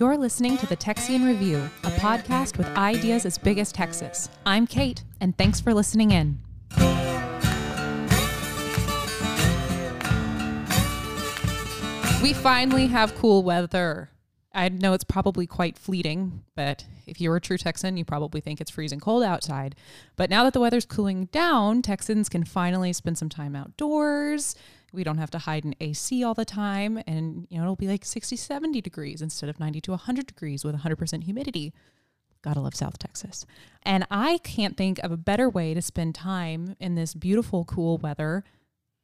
You're listening to the Texian Review, a podcast with ideas as big as Texas. I'm Kate, and thanks for listening in. We finally have cool weather. I know it's probably quite fleeting, but if you're a true Texan, you probably think it's freezing cold outside. But now that the weather's cooling down, Texans can finally spend some time outdoors. We don't have to hide in AC all the time. And, you know, it'll be like 60, 70 degrees instead of 90 to 100 degrees with 100% humidity. Gotta love South Texas. And I can't think of a better way to spend time in this beautiful, cool weather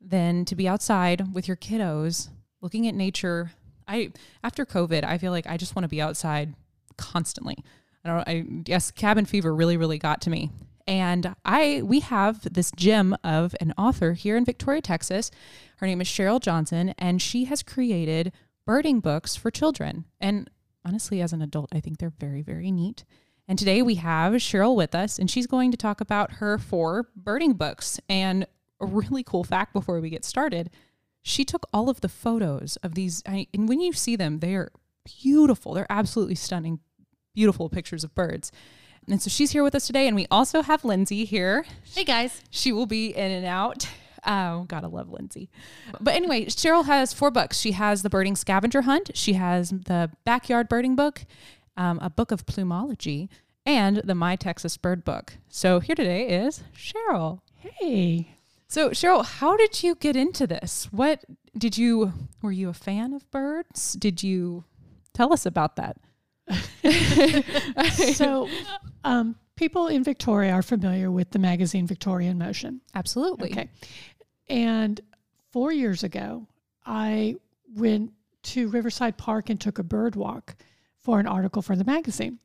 than to be outside with your kiddos looking at nature. I, after COVID, I feel like I just want to be outside constantly. I don't, I, yes, cabin fever really, really got to me. And I we have this gem of an author here in Victoria, Texas. Her name is Cheryl Johnson, and she has created birding books for children. And honestly, as an adult, I think they're very, very neat. And today we have Cheryl with us, and she's going to talk about her four birding books. And a really cool fact before we get started she took all of the photos of these. And when you see them, they are beautiful. They're absolutely stunning, beautiful pictures of birds. And so she's here with us today. And we also have Lindsay here. Hey, guys. She will be in and out. Oh, gotta love Lindsay. But anyway, Cheryl has four books. She has the Birding Scavenger Hunt, she has the Backyard Birding Book, um, a book of plumology, and the My Texas Bird Book. So here today is Cheryl. Hey. So Cheryl, how did you get into this? What did you were you a fan of birds? Did you tell us about that? so, um, people in Victoria are familiar with the magazine Victoria in Motion. Absolutely. Okay. And four years ago, I went to Riverside Park and took a bird walk for an article for the magazine.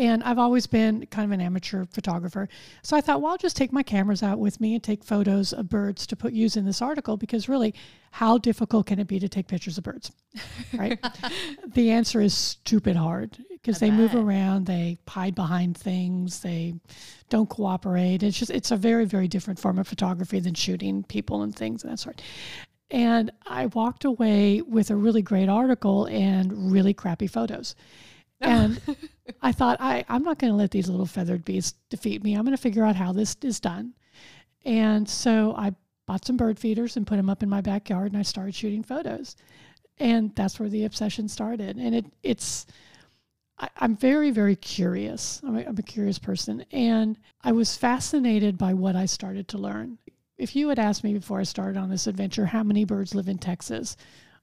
And I've always been kind of an amateur photographer. So I thought, well, I'll just take my cameras out with me and take photos of birds to put use in this article because really, how difficult can it be to take pictures of birds? Right? the answer is stupid hard because they bet. move around, they hide behind things, they don't cooperate. It's just it's a very, very different form of photography than shooting people and things and that sort. And I walked away with a really great article and really crappy photos. And I thought, I, I'm not going to let these little feathered bees defeat me. I'm going to figure out how this is done. And so I bought some bird feeders and put them up in my backyard and I started shooting photos. And that's where the obsession started. And it, it's, I, am very, very curious. I'm a, I'm a curious person. And I was fascinated by what I started to learn. If you had asked me before I started on this adventure, how many birds live in Texas?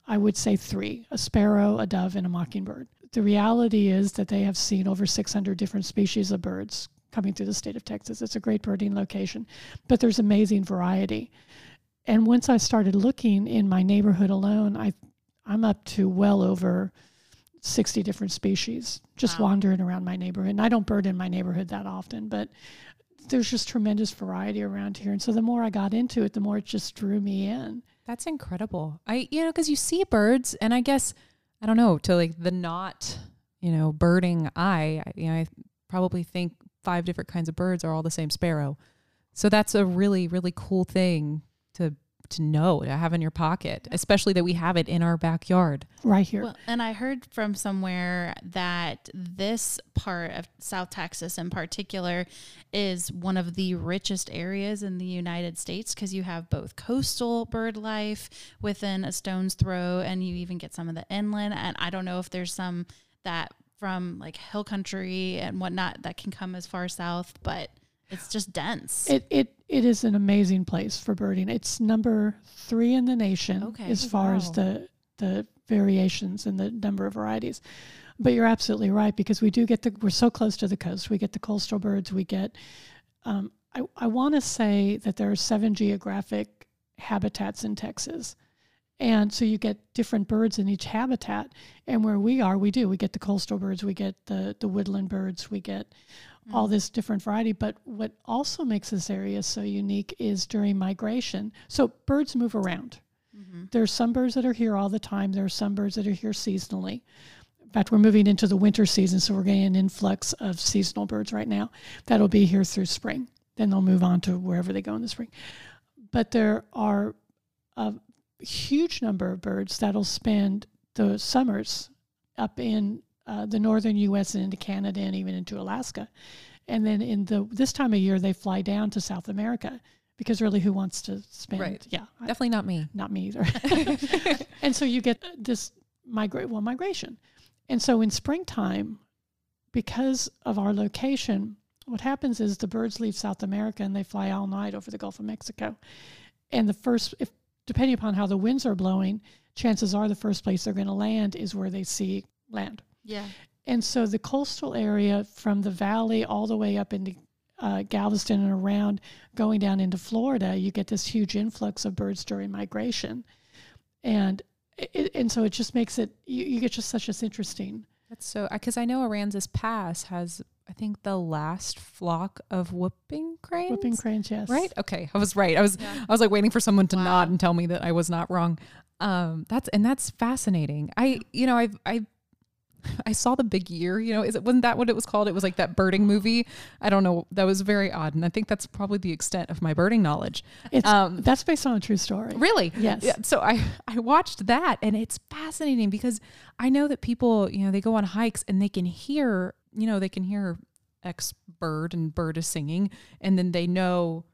I would say three a sparrow, a dove, and a mockingbird the reality is that they have seen over 600 different species of birds coming through the state of Texas. It's a great birding location, but there's amazing variety. And once I started looking in my neighborhood alone, I I'm up to well over 60 different species just wow. wandering around my neighborhood. And I don't bird in my neighborhood that often, but there's just tremendous variety around here. And so the more I got into it, the more it just drew me in. That's incredible. I you know cuz you see birds and I guess I don't know, to like the not, you know, birding eye, I, you know, I probably think five different kinds of birds are all the same sparrow. So that's a really, really cool thing to to know to have in your pocket, especially that we have it in our backyard. Right here. Well, and I heard from somewhere that this part of South Texas in particular is one of the richest areas in the United States because you have both coastal bird life within a stone's throw and you even get some of the inland. And I don't know if there's some that from like hill country and whatnot that can come as far south, but it's just dense. It it it is an amazing place for birding. It's number three in the nation okay. as far wow. as the the variations and the number of varieties. But you're absolutely right because we do get the we're so close to the coast. We get the coastal birds. We get. Um, I I want to say that there are seven geographic habitats in Texas. And so you get different birds in each habitat. And where we are, we do. We get the coastal birds, we get the, the woodland birds, we get mm-hmm. all this different variety. But what also makes this area so unique is during migration. So birds move around. Mm-hmm. There's some birds that are here all the time. There are some birds that are here seasonally. In fact, we're moving into the winter season, so we're getting an influx of seasonal birds right now. That'll be here through spring. Then they'll move on to wherever they go in the spring. But there are a huge number of birds that'll spend the summers up in uh, the northern U.S. and into Canada and even into Alaska. And then in the this time of year, they fly down to South America because really, who wants to spend? Right. Yeah, I- Definitely not me. not me either. and so you get this migrate well migration. And so in springtime, because of our location, what happens is the birds leave South America and they fly all night over the Gulf of Mexico. And the first, if depending upon how the winds are blowing, chances are the first place they're going to land is where they see land. Yeah. And so the coastal area from the valley all the way up into uh, Galveston and around, going down into Florida, you get this huge influx of birds during migration, and it, and so it just makes it you, you get just such this interesting. That's so because I know Aransas Pass has I think the last flock of whooping cranes. Whooping cranes, yes, Right? Okay. I was right. I was Yeah. I was like waiting for someone to Wow. nod and tell me that I was not wrong. Um that's and that's fascinating. I you know, I've I I saw the big year, you know, is it wasn't that what it was called? It was like that birding movie. I don't know. That was very odd. And I think that's probably the extent of my birding knowledge. It's Um that's based on a true story. Really? Yes. Yeah. So I I watched that and it's fascinating because I know that people, you know, they go on hikes and they can hear, you know, they can hear X bird and bird is singing and then they know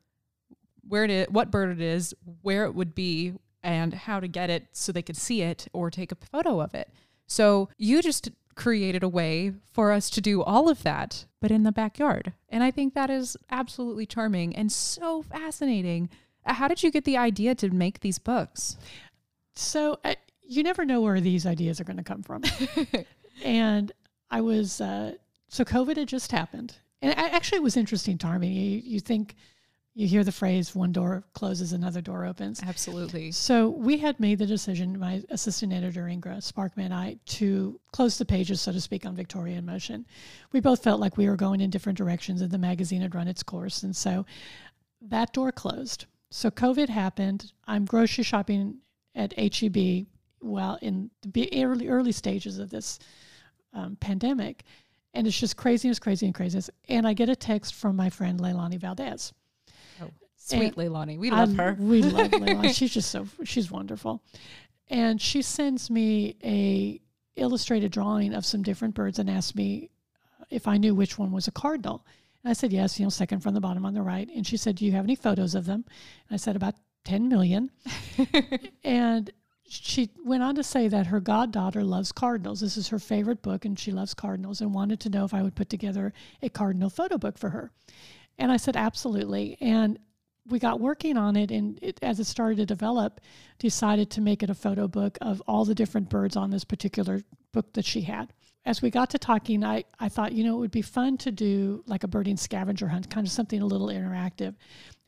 where it is, what bird it is, where it would be and how to get it so they could see it or take a photo of it. So you just created a way for us to do all of that but in the backyard. And I think that is absolutely charming and so fascinating. Uh, How did you get the idea to make these books? So uh, you never know where these ideas are going to come from. and I was uh, so COVID had just happened, and I, actually it was interesting timing. You you think you hear the phrase "one door closes, another door opens." Absolutely. So we had made the decision, my assistant editor Ingra Sparkman and I, to close the pages, so to speak, on Victoria in Motion. We both felt like we were going in different directions, and the magazine had run its course, and so that door closed. So COVID happened. I'm grocery shopping at HEB while in the early early stages of this um, pandemic, and it's just crazy and crazy and crazy. And I get a text from my friend Leilani Valdez. Sweet And Leilani. We love her. We love Leilani. she's just so she's wonderful. And she sends me a illustrated drawing of some different birds and asked me uh, if I knew which one was a cardinal. And I said yes, you know, second from the bottom on the right. And she said, "Do you have any photos of them?" And I said about 10 million. and she went on to say that her goddaughter loves cardinals. This is her favorite book, and she loves cardinals, and wanted to know if I would put together a cardinal photo book for her. And I said, absolutely. And we got working on it, and it, as it started to develop, decided to make it a photo book of all the different birds on this particular book that she had. As we got to talking, I, I thought, you know, it would be fun to do like a birding scavenger hunt, kind of something a little interactive.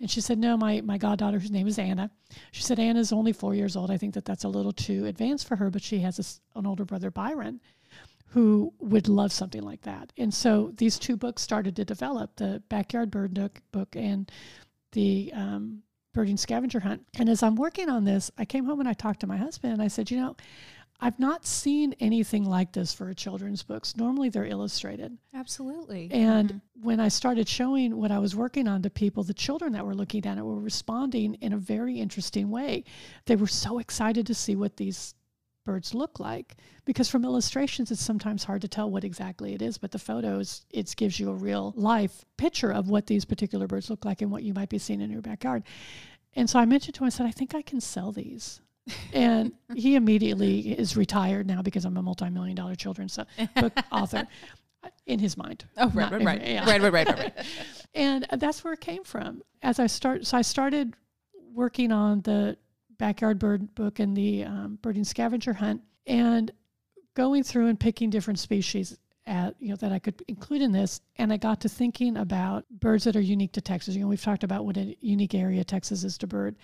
And she said, no, my, my goddaughter, whose name is Anna, she said, Anna's only four years old. I think that that's a little too advanced for her, but she has a an older brother, Byron, who would love something like that. And so these two books started to develop the Backyard Bird book and the um, Birding Scavenger Hunt. And as I'm working on this, I came home and I talked to my husband and I said, you know, I've not seen anything like this for children's books. Normally they're illustrated. Absolutely. And when I started showing what I was working on to people, the children that were looking at it were responding in a very interesting way. They were so excited to see what these birds look like because from illustrations it's sometimes hard to tell what exactly it is but the photos it gives you a real life picture of what these particular birds look like and what you might be seeing in your backyard and so i mentioned to him i said i think i can sell these and he immediately is retired now because i'm a multi-million dollar children's uh, book author uh, in his mind Oh, right, right, in- right. yeah. right, right, right, right, right. and uh, that's where it came from as i start so i started working on the backyard bird book and the um, birding scavenger hunt and going through and picking different species at you know that i could include in this and i got to thinking about birds that are unique to texas you know we've talked about what a unique area texas is to bird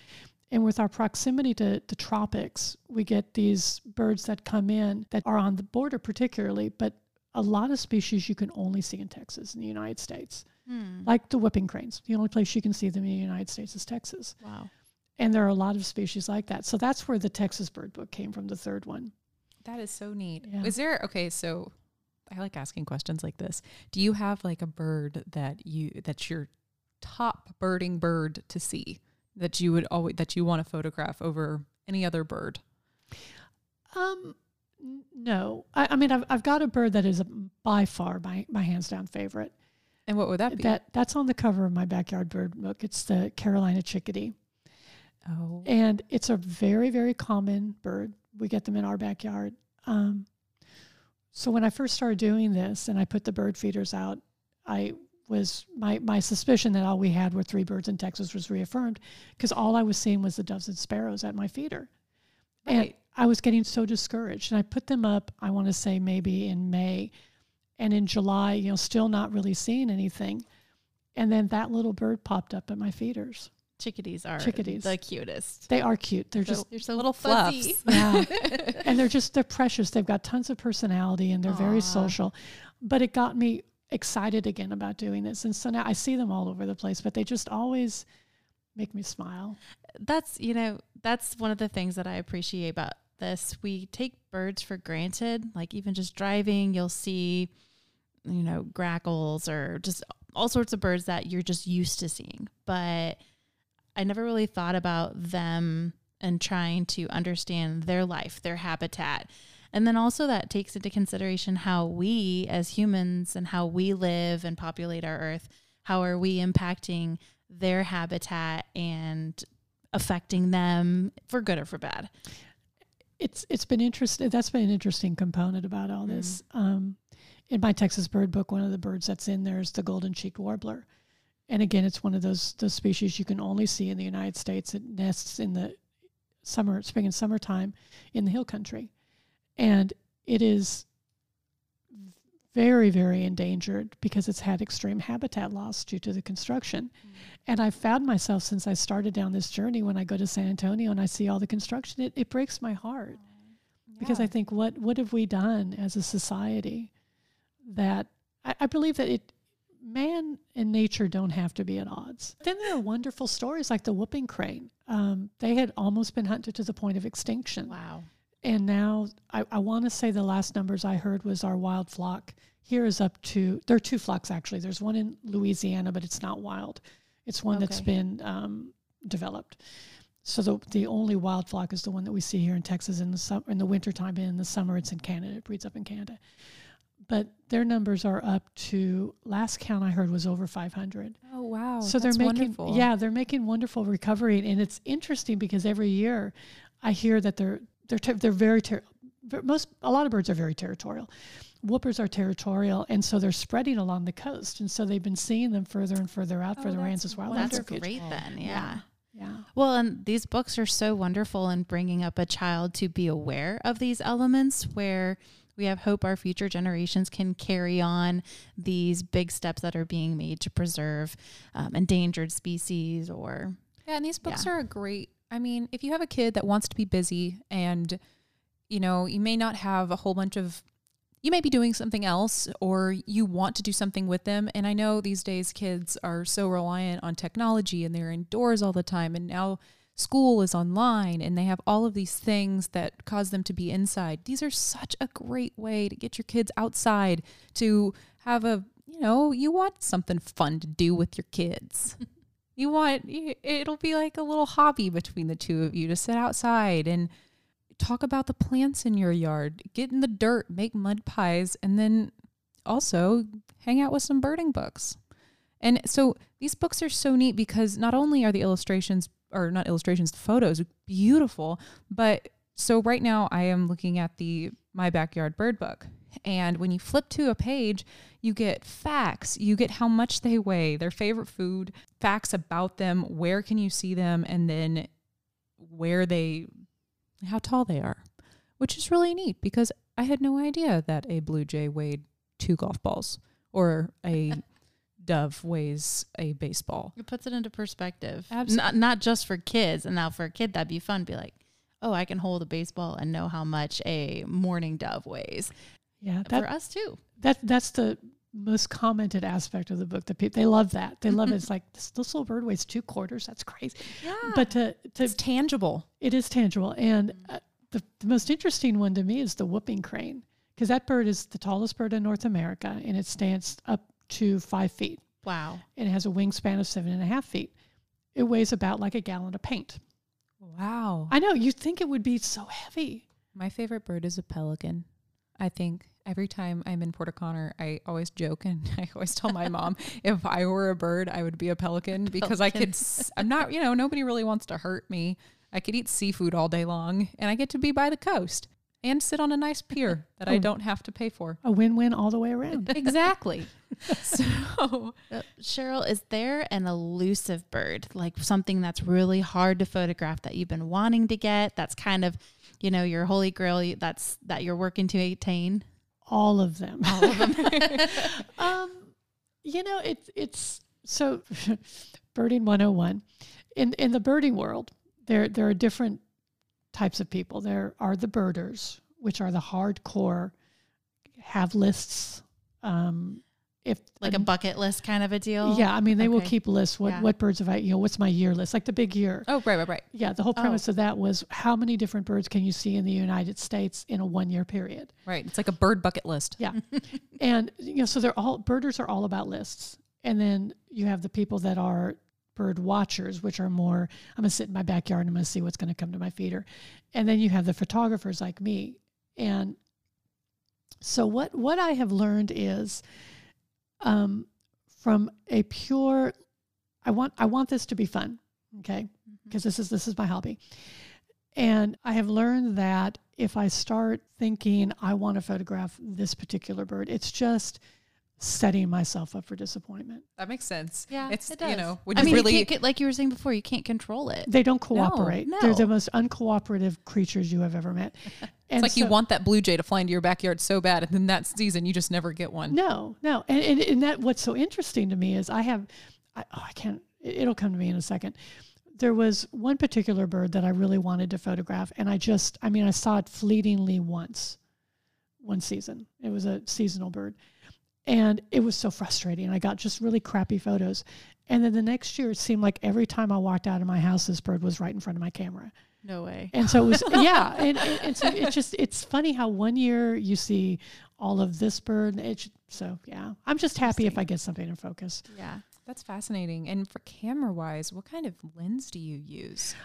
and with our proximity to the tropics we get these birds that come in that are on the border particularly but a lot of species you can only see in texas in the united states Hmm. like the whooping cranes. The only place you can see them in the United States is Texas. Wow. And there are a lot of species like that. So that's where the Texas bird book came from, the third one. That is so neat. Yeah. Is there okay? So I like asking questions like this. Do you have like a bird that you that's your top birding bird to see that you would always that you want to photograph over any other bird? Um, No, I, I mean I've I've got a bird that is by far my my hands down favorite. And what would that be? That that's on the cover of my backyard bird book. It's the Carolina chickadee, oh. and it's a very very common bird. We get them in our backyard. Um, so when I first started doing this, and I put the bird feeders out, I was my my suspicion that all we had were three birds in Texas was reaffirmed because all I was seeing was the doves and sparrows at my feeder, and I was getting so discouraged. And I put them up. I want to say maybe in May, and in July, you know, still not really seeing anything. And then that little bird popped up at my feeders. Chickadees are Chickadees. the cutest. They are cute. They're So- just They're so Little fuzzy. yeah, and they're just they're precious. They've got tons of personality and they're very social. But it got me excited again about doing this, and so now I see them all over the place. But they just always make me smile. That's you know that's one of the things that I appreciate about this. We take birds for granted. Like even just driving, you'll see, you know, grackles or just all sorts of birds that you're just used to seeing. But I never really thought about them and trying to understand their life, their habitat. And then also that takes into consideration how we as humans and how we live and populate our earth, how are we impacting their habitat and affecting them for good or for bad. It's it's been interesting. That's been an interesting component about all this. Um, in my Texas bird book, one of the birds that's in there is the golden cheeked warbler, and again, it's one of those those species you can only see in the United States. It nests in the summer, spring and summertime in the hill country, and it is very very endangered because it's had extreme habitat loss due to the construction. Mm. And I've found myself since I started down this journey when I go to San Antonio and I see all the construction, it, it breaks my heart because I think what what have we done as a society that I, I believe that it man and nature don't have to be at odds. Then there are wonderful stories like the whooping crane. Um, they had almost been hunted to the point of extinction, Wow. and now I, I want to say the last numbers I heard was our wild flock here is up to there are two flocks actually. There's one in Louisiana, but it's not wild. It's one that's been um, developed. So the the only wild flock is the one that we see here in Texas in the summer in the wintertime and in the summer it's in Canada. It breeds up in Canada. But their numbers are up to last count I heard was over 500. Oh wow. so that's they're making wonderful. yeah, they're making wonderful recovery and it's interesting because every year I hear that they're they're ter- they're very ter- most a lot of birds are very territorial. Whoopers are territorial and so they're spreading along the coast and so they've been seeing them further and further out Oh, for the that's Aransas Wildlife that's Refuge. great then. Yeah. Yeah. Yeah. Well, and these books are so wonderful in bringing up a child to be aware of these elements where we have hope our future generations can carry on these big steps that are being made to preserve um, endangered species or Yeah, and these books Yeah. are a great. I mean, if you have a kid that wants to be busy and you know, you may not have a whole bunch of you may be doing something else or you want to do something with them and I know these days kids are so reliant on technology and they're indoors all the time and now school is online and they have all of these things that cause them to be inside. These are such a great way to get your kids outside to have a, you know, you want something fun to do with your kids. You want it'll be like a little hobby between the two of you to sit outside and talk about the plants in your yard, get in the dirt, make mud pies, and then also hang out with some birding books. And so these books are so neat because not only are the illustrations or not illustrations, the photos beautiful, but so right now I am looking at the My Backyard Bird book. And when you flip to a page, you get facts. You get how much they weigh, their favorite food, facts about them, where can you see them, and then where they, how tall they are, which is really neat because I had no idea that a blue jay weighed two golf balls or a dove weighs a baseball. it puts it into perspective. Absolutely. Not, not just for kids. And now for a kid, that'd be fun. Be like, oh, I can hold a baseball and know how much a mourning dove weighs. Yeah. for us too. that that's the most commented aspect of the book. That people they love that. They love it. It's like this, this little bird weighs two quarters. That's crazy. Yeah. But to to it's tangible. It is tangible. And uh, the, the most interesting one to me is the whooping crane, because that bird is the tallest bird in North America and it stands up to five feet Wow. and it has a wingspan of seven and a half feet. It weighs about like a gallon of paint. Wow. I know, you'd think it would be so heavy, My favorite bird is a pelican. I think every time I'm in Port O'Connor, I always joke and I always tell my mom if I were a bird, I would be a pelican because I could. s- I'm not, you know, nobody really wants to hurt me. I could eat seafood all day long and I get to be by the coast and sit on a nice pier that I Oh. don't have to pay for. A win-win all the way around. Exactly. so Uh, Cheryl, is there an elusive bird, like something that's really hard to photograph that you've been wanting to get? That's kind of, you know, your holy grail that's that you're working to attain. all of them. All of them. um, you know, it's it's so birding 101. In in the birding world, there there are different types of people. There are the birders, which are the hardcore have lists. Um, if like a bucket list kind of a deal. yeah, I mean they will keep lists. What Yeah. what birds have I? You know, what's my year list? Like the big year. Oh, right, right, right. Yeah, the whole Oh. premise of that was how many different birds can you see in the United States in a one year period? Right. It's like a bird bucket list. Yeah. and you know, so they're all birders are all about lists. And then you have the people that are bird watchers, which are more I'm gonna sit in my backyard and I'm gonna see what's gonna come to my feeder. And then you have the photographers like me. And so what what I have learned is um from a pure I want I want this to be fun. Okay. Because this is this is my hobby. And I have learned that if I start thinking I want to photograph this particular bird, it's just setting myself up for disappointment. That makes sense. Yeah, It's, it does. you know, when I you mean, really you get, like you were saying before, you can't control it. They don't cooperate. No, They're the most uncooperative creatures you have ever met. It's like you want that blue jay to fly into your backyard so bad, and then that season you just never get one. No, no. And, and, and that what's so interesting to me is I have, I, oh, I can't, it'll come to me in a second. There was one particular bird that I really wanted to photograph. And I just, I mean, I saw it fleetingly once, one season. It was a seasonal bird. And it was so frustrating. I got just really crappy photos. And then the next year, it seemed like every time I walked out of my house, this bird was right in front of my camera. no way. And so it was, yeah. And, and, and so it's just, it's funny how one year you see all of this bird. and It's, so, yeah. I'm just happy if I get something in focus. Yeah. That's fascinating. And for camera wise, what kind of lens do you use?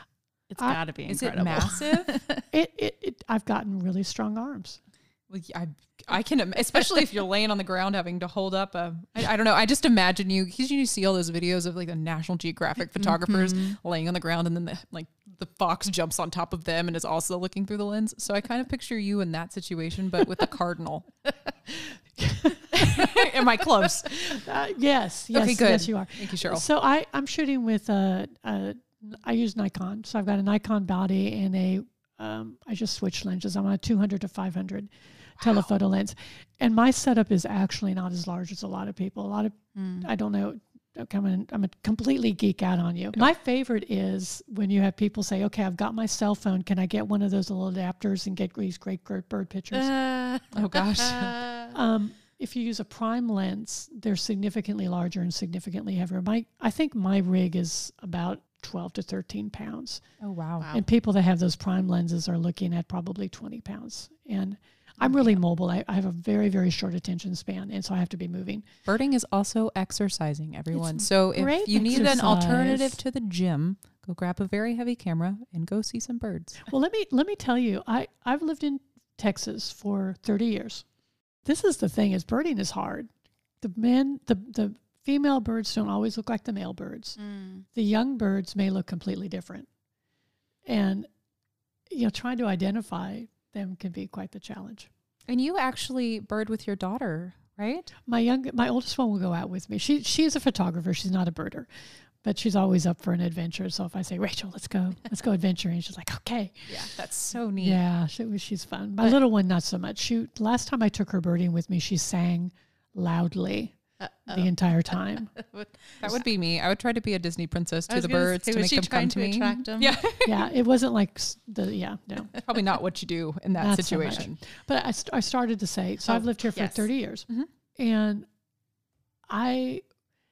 It's I- got to be incredible. Is it massive? It, it, it, I've gotten really strong arms. Well, I I can, especially if you're laying on the ground having to hold up a. I, I don't know. I just imagine you because you see all those videos of like the National Geographic photographers laying on the ground, and then the like the fox jumps on top of them and is also looking through the lens. So I kind of picture you in that situation, but with a cardinal. Am I close? Uh, yes, yes, okay, good. yes, you are. Thank you, Cheryl. So I, I'm shooting with a, a, I use Nikon. So I've got a Nikon body and a, um, I just switched lenses. I'm on a 200 to 500 telephoto lens. And my setup is actually not as large as a lot of people. A lot of, Mm. I don't know, I'm a, I'm a completely geek out on you. My favorite is when you have people say, okay, I've got my cell phone. Can I get one of those little adapters and get these great, great bird pictures? Uh, Oh gosh. Um, if you use a prime lens, they're significantly larger and significantly heavier. My, I think my rig is about 12 to 13 pounds. Oh wow. Wow. And people that have those prime lenses are looking at probably 20 pounds. And I'm really mobile. I, I have a very, very short attention span. And so I have to be moving. Birding is also exercising, everyone. It's so if great you need an alternative to the gym, go grab a very heavy camera and go see some birds. Well, let me, let me tell you, I, I've lived in Texas for 30 years. This is the thing is birding is hard. The men, the, the female birds don't always look like the male birds. Mm. the young birds may look completely different. And, you know, trying to identify them can be quite the challenge. And you actually bird with your daughter, right? My young, my oldest one will go out with me. She, she is a photographer. She's not a birder, but she's always up for an adventure. So if I say, Rachel, let's go, let's go adventuring, she's like, okay. Yeah, that's so neat. Yeah, she, she's fun. My But- little one, not so much. She, last time I took her birding with me, she sang loudly Uh-oh. the entire time. That would be me. I would try to be a Disney princess to the birds say, to make them come trying to to me. attract 'em? Yeah, yeah, it wasn't like the, yeah, no. probably not what you do in that Not so situation. But I, st- I started to say, so Oh, I've lived here for yes. 30 years. Mhm. And I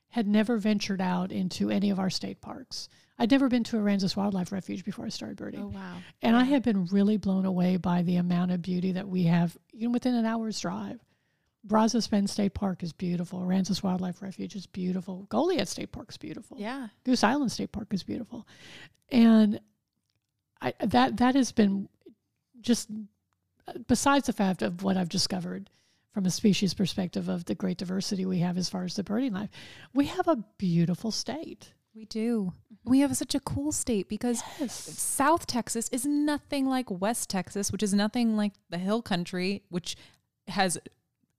had never ventured out into any of our state parks. I'd never been to Aransas Wildlife Refuge before I started birding. Oh wow. and I yeah. have been really blown away by the amount of beauty that we have, even within an hour's drive. Brazos Bend State Park is beautiful. Aransas Wildlife Refuge is beautiful. Goliad State Park is beautiful. Yeah. Goose Island State Park is beautiful, and I, that that has been just besides the fact of what I've discovered from a species perspective of the great diversity we have as far as the birding life, we have a beautiful state. We do. Mm-hmm. We have such a cool state because Yes. South Texas is nothing like West Texas, which is nothing like the Hill Country, which has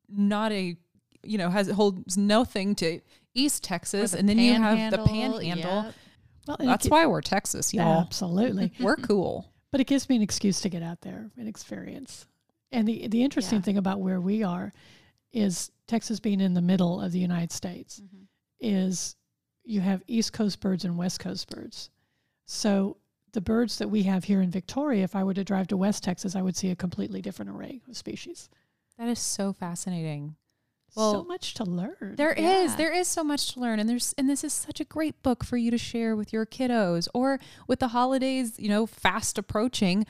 not a you know has holds nothing to East Texas, the and then you have the Panhandle, yep. Well, That's why we're Texas, y'all. absolutely. We're cool. but it gives me an excuse to get out there and experience. And the the interesting Yeah. thing about where we are is Texas being in the middle of the United States Mhm. is you have East Coast birds and West Coast birds. So the birds that we have here in Victoria, if I were to drive to West Texas, I would see a completely different array of species. That is so fascinating. so much to learn. There is, Yeah. there is so much to learn, and there's and this is such a great book for you to share with your kiddos, or with the holidays, you know, fast approaching.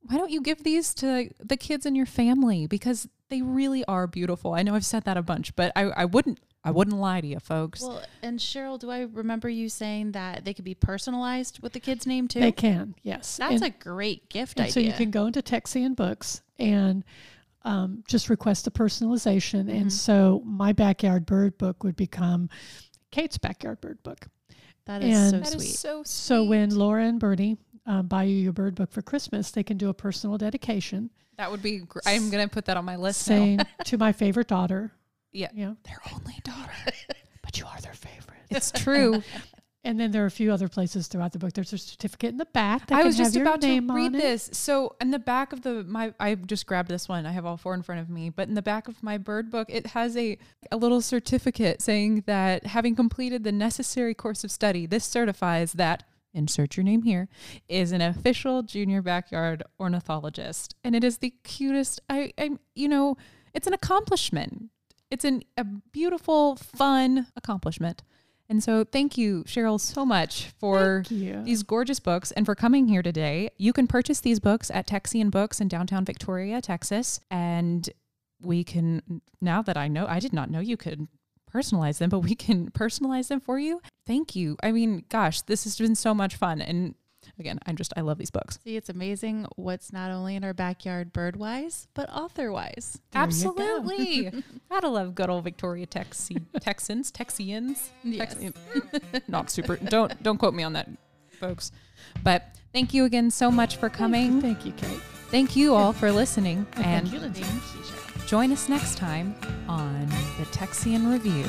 Why don't you give these to the kids in your family because they really are beautiful. I know I've said that a bunch, but I, I wouldn't I wouldn't lie to you, folks. Well, and Cheryl, do I remember you saying that they could be personalized with the kid's name too? they can, yes. That's And- a great gift And idea. so you can go into Texian Books and um, just request the personalization. Mhm. And so my backyard bird book would become Kate's backyard bird book. that is so and- That is sweet. so sweet. So when Laura and Bernie um, buy you your bird book for Christmas, they can do a personal dedication that would be, gr- I'm gonna put that on my list now. saying to my favorite daughter, Yeah, you know, their only daughter. but you are their favorite. It's true. And then there are a few other places throughout the book. There's a certificate in the back that I was just about to read it. this. So in the back of the my I just grabbed this one. I have all four in front of me, but in the back of my bird book, it has a a little certificate saying that having completed the necessary course of study, this certifies that insert your name here is an official junior backyard ornithologist, and it is the cutest. I I you know it's an accomplishment. It's an, a beautiful, fun accomplishment. And so, thank you, Cheryl, so much for these gorgeous books and for coming here today. You can purchase these books at Texian Books in downtown Victoria, Texas. And we can, now that I know, I did not know you could personalize them, but we can personalize them for you. Thank you. I mean, gosh, this has been so much fun. And again, I'm just, I love these books. See, it's amazing what's not only in our backyard bird wise, but author wise. There you go. Absolutely. Gotta love good old Victoria Texi- Texans, Texians. Yes. Tex- not super. Don't don't quote me on that, folks. But thank you again so much for coming. Thank you, Kate. Thank you all for listening, And and thank you, Lindsay. Thank you, Cheryl. join us next time on the Texian Review.